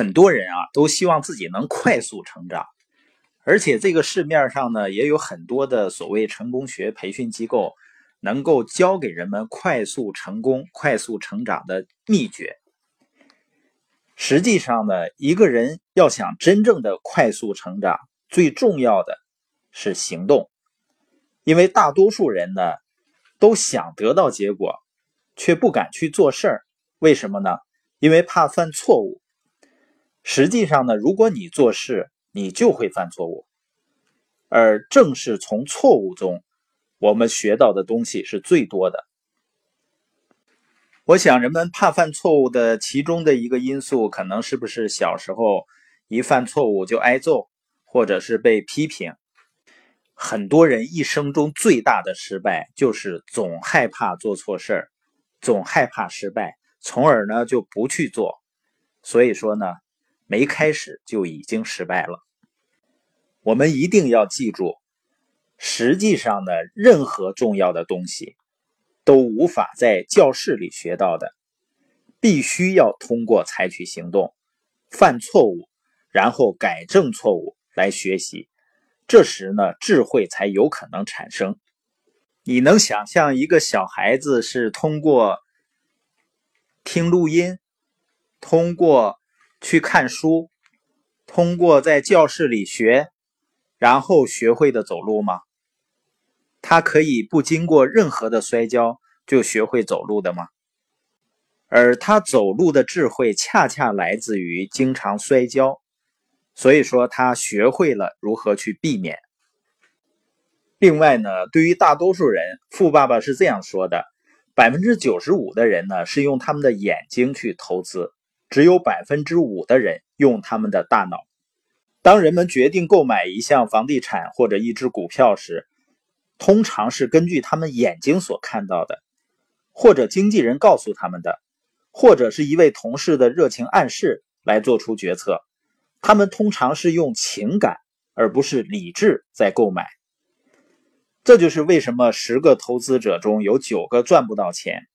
很多人啊都希望自己能快速成长，而且这个市面上呢也有很多的所谓成功学培训机构，能够教给人们快速成功、快速成长的秘诀。实际上呢，一个人要想真正的快速成长，最重要的是行动。因为大多数人呢都想得到结果，却不敢去做事儿。为什么呢？因为怕犯错误。实际上呢，如果你做事，你就会犯错误，而正是从错误中，我们学到的东西是最多的。我想，人们怕犯错误的其中的一个因素，可能是不是小时候一犯错误就挨揍，或者是被批评。很多人一生中最大的失败，就是总害怕做错事儿，总害怕失败，从而呢就不去做。所以说呢。没开始就已经失败了。我们一定要记住，实际上呢，任何重要的东西都无法在教室里学到的，必须要通过采取行动、犯错误，然后改正错误来学习。这时呢，智慧才有可能产生。你能想象一个小孩子是通过听录音，通过？去看书，通过在教室里学，然后学会的走路吗？他可以不经过任何的摔跤就学会走路的吗？而他走路的智慧恰恰来自于经常摔跤，所以说他学会了如何去避免。另外呢，对于大多数人，富爸爸是这样说的：百分之九十五的人呢是用他们的眼睛去投资。只有百分之五的人用他们的大脑。当人们决定购买一项房地产或者一只股票时，通常是根据他们眼睛所看到的，或者经纪人告诉他们的，或者是一位同事的热情暗示来做出决策。他们通常是用情感而不是理智在购买。这就是为什么十个投资者中有九个赚不到钱。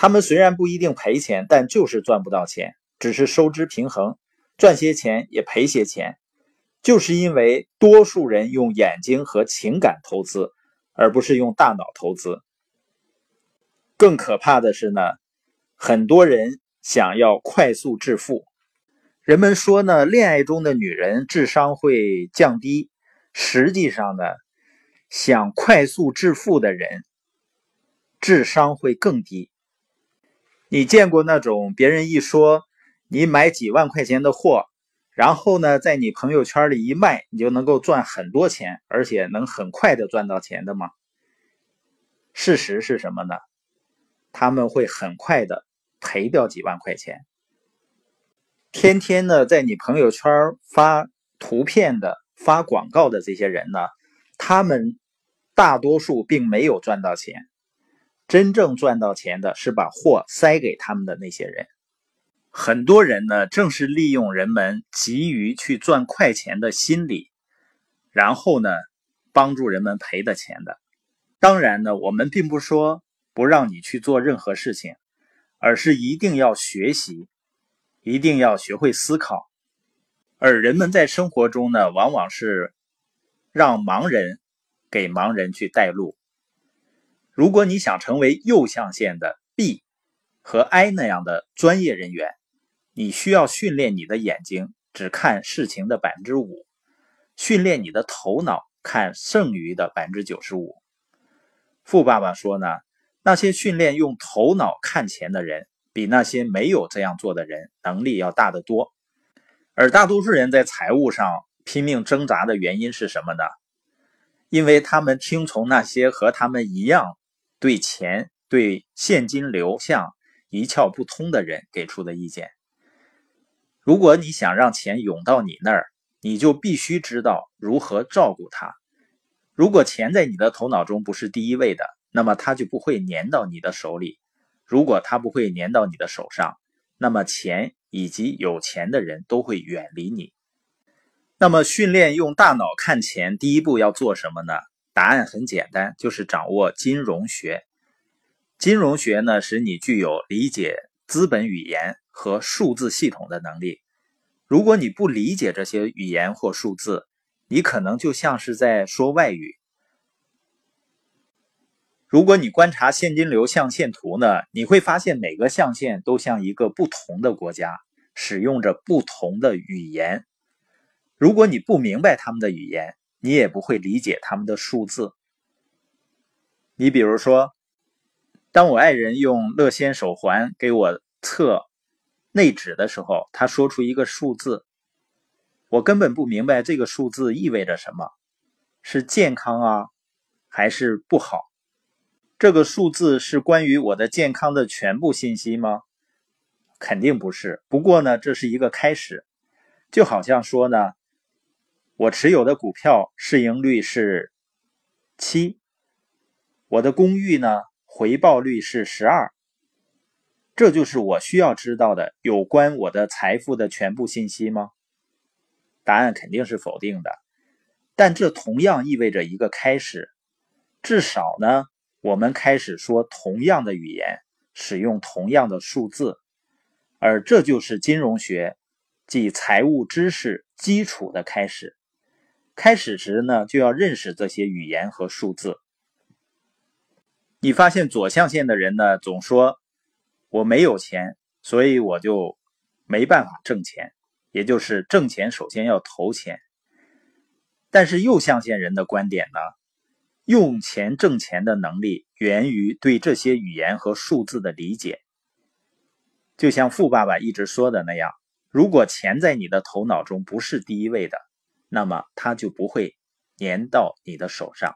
他们虽然不一定赔钱，但就是赚不到钱，只是收支平衡，赚些钱也赔些钱，就是因为多数人用眼睛和情感投资，而不是用大脑投资。更可怕的是呢，很多人想要快速致富。人们说呢，恋爱中的女人智商会降低，实际上呢，想快速致富的人智商会更低。你见过那种别人一说你买几万块钱的货，然后呢，在你朋友圈里一卖，你就能够赚很多钱，而且能很快的赚到钱的吗？事实是什么呢？他们会很快的赔掉几万块钱。天天呢，在你朋友圈发图片的、发广告的这些人呢，他们大多数并没有赚到钱。真正赚到钱的是把货塞给他们的那些人。很多人呢，正是利用人们急于去赚快钱的心理，然后呢，帮助人们赔的钱的。当然呢，我们并不说不让你去做任何事情，而是一定要学习，一定要学会思考。而人们在生活中呢，往往是让盲人给盲人去带路。如果你想成为右象限的 B 和 I 那样的专业人员，你需要训练你的眼睛只看事情的百分之五，训练你的头脑看剩余的百分之九十五。富爸爸说呢，那些训练用头脑看钱的人，比那些没有这样做的人能力要大得多。而大多数人在财务上拼命挣扎的原因是什么呢？因为他们听从那些和他们一样。对钱、对现金流向一窍不通的人给出的意见。如果你想让钱涌到你那儿，你就必须知道如何照顾它。如果钱在你的头脑中不是第一位的，那么它就不会粘到你的手里。如果它不会粘到你的手上，那么钱以及有钱的人都会远离你。那么，训练用大脑看钱，第一步要做什么呢？答案很简单，就是掌握金融学。金融学呢，使你具有理解资本语言和数字系统的能力。如果你不理解这些语言或数字，你可能就像是在说外语。如果你观察现金流象限图呢，你会发现每个象限都像一个不同的国家，使用着不同的语言。如果你不明白他们的语言，你也不会理解他们的数字。你比如说，当我爱人用乐仙手环给我测内指的时候，他说出一个数字，我根本不明白这个数字意味着什么，是健康啊，还是不好？这个数字是关于我的健康的全部信息吗？肯定不是。不过呢，这是一个开始，就好像说呢，我持有的股票市盈率是七，我的公寓呢回报率是十二，这就是我需要知道的有关我的财富的全部信息吗？答案肯定是否定的。但这同样意味着一个开始，至少呢。我们开始说同样的语言，使用同样的数字，而这就是金融学即财务知识基础的开始。开始时呢，就要认识这些语言和数字。你发现左象限的人呢，总说我没有钱，所以我就没办法挣钱，也就是挣钱首先要投钱。但是右象限人的观点呢？用钱挣钱的能力源于对这些语言和数字的理解。就像富爸爸一直说的那样，如果钱在你的头脑中不是第一位的，那么它就不会粘到你的手上。